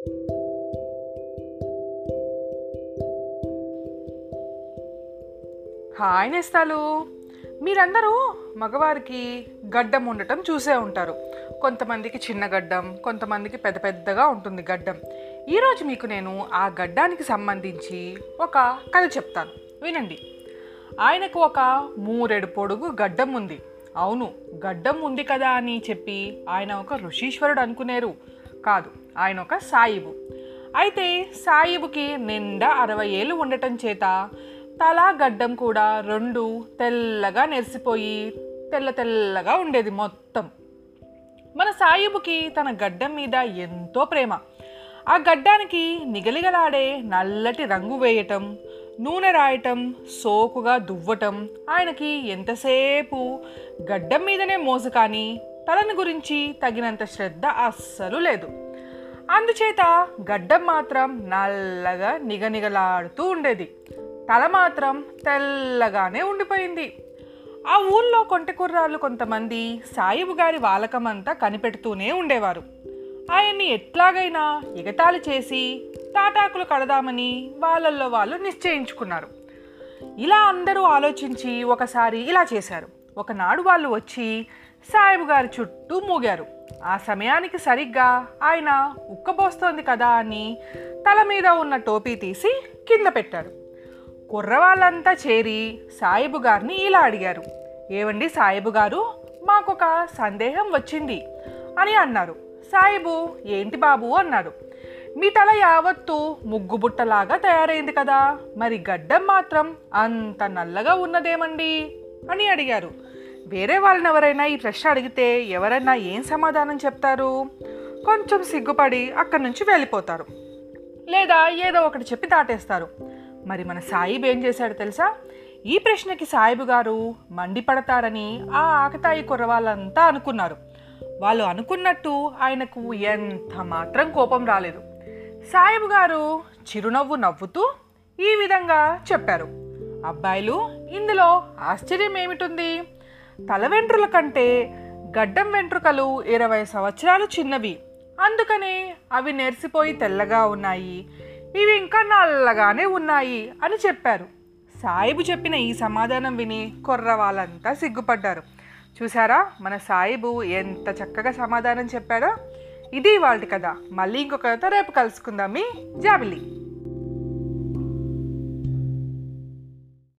Hi నేస్తాలు. మీరందరూ మగవారికి గడ్డం ఉండటం చూసే ఉంటారు. కొంతమందికి చిన్న గడ్డం కొంతమందికి పెద్ద పెద్దగా ఉంటుంది గడ్డం. ఈరోజు మీకు నేను ఆ గడ్డానికి సంబంధించి ఒక కథ చెప్తాను. వినండి. ఆయనకు ఒక మూరెడు పొడుగు గడ్డం ఉంది. అవును గడ్డం ఉంది కదా అని చెప్పి ఆయన ఒక ఋషీశ్వరుడు అనుకునేరు. కాదు ఆయన ఒక సాయిబు. అయితే సాయిబుకి నిండా అరవై ఏళ్ళు ఉండటం చేత తలా గడ్డం కూడా రెండు తెల్లగా నెరిసిపోయి తెల్ల తెల్లగా ఉండేది మొత్తం. మన సాయిబుకి తన గడ్డం మీద ఎంతో ప్రేమ. ఆ గడ్డానికి నిగలిగలాడే నల్లటి రంగు వేయటం నూనె రాయటం సోకుగా దువ్వటం ఆయనకి ఎంతసేపు గడ్డం మీదనే మోసు కానీ తలను గురించి తగినంత శ్రద్ధ అస్సలు లేదు. అందుచేత గడ్డం మాత్రం నల్లగా నిగనిగలాడుతూ ఉండేది. తల మాత్రం తెల్లగానే ఉండిపోయింది. ఆ ఊళ్ళో కొంటె కుర్రాళ్ళు కొంతమంది సాయిబు గారి వాలకమంతా కనిపెడుతూనే ఉండేవారు. ఆయన్ని ఎట్లాగైనా ఎగతాళి చేసి తాటాకులు కడదామని వాళ్ళల్లో వాళ్ళు నిశ్చయించుకున్నారు. ఇలా అందరూ ఆలోచించి ఒకసారి ఇలా చేశారు. ఒకనాడు వాళ్ళు వచ్చి సాయిబు గారి చుట్టూ మూగారు. ఆ సమయానికి సరిగ్గా ఆయన ఉక్కబోస్తోంది కదా అని తల మీద ఉన్న టోపీ తీసి కింద పెట్టారు. కుర్రవాళ్ళంతా చేరి సాయిబు గారిని ఇలా అడిగారు. ఏవండి సాయిబు గారు మాకొక సందేహం వచ్చింది అని అన్నారు. సాయిబు ఏంటి బాబు? అన్నాడు. మీ తల యావత్తు ముగ్గుబుట్టలాగా తయారైంది కదా మరి గడ్డం మాత్రం అంత నల్లగా ఉన్నదేమండి? అని అడిగారు. వేరే వాళ్ళని ఎవరైనా ఈ ప్రశ్న అడిగితే ఎవరైనా ఏం సమాధానం చెప్తారు? కొంచెం సిగ్గుపడి అక్కడి నుంచి వెళ్ళిపోతారు. లేదా ఏదో ఒకటి చెప్పి దాటేస్తారు. మరి మన సాయిబు ఏం చేశాడు తెలుసా? ఈ ప్రశ్నకి సాయిబు గారు మండిపడతారని ఆ ఆకతాయి కుర్రవాళ్ళంతా అనుకున్నారు. వాళ్ళు అనుకున్నట్టు ఆయనకు ఎంత మాత్రం కోపం రాలేదు. సాయిబు గారు చిరునవ్వు నవ్వుతూ ఈ విధంగా చెప్పారు. అబ్బాయిలు ఇందులో ఆశ్చర్యం ఏమిటుంది? తల వెంట్రుల కంటే గడ్డం వెంట్రుకలు ఇరవై సంవత్సరాలు చిన్నవి. అందుకనే అవి నెరిసిపోయి తెల్లగా ఉన్నాయి. ఇవి ఇంకా నల్లగానే ఉన్నాయి అని చెప్పారు. సాయిబు చెప్పిన ఈ సమాధానం విని కొర్ర వాళ్ళంతా సిగ్గుపడ్డారు. చూసారా మన సాయిబు ఎంత చక్కగా సమాధానం చెప్పాడో? ఇది వాళ్ళ కదా మళ్ళీ ఇంకొక రేపు కలుసుకుందాం మీ జాబిలీ.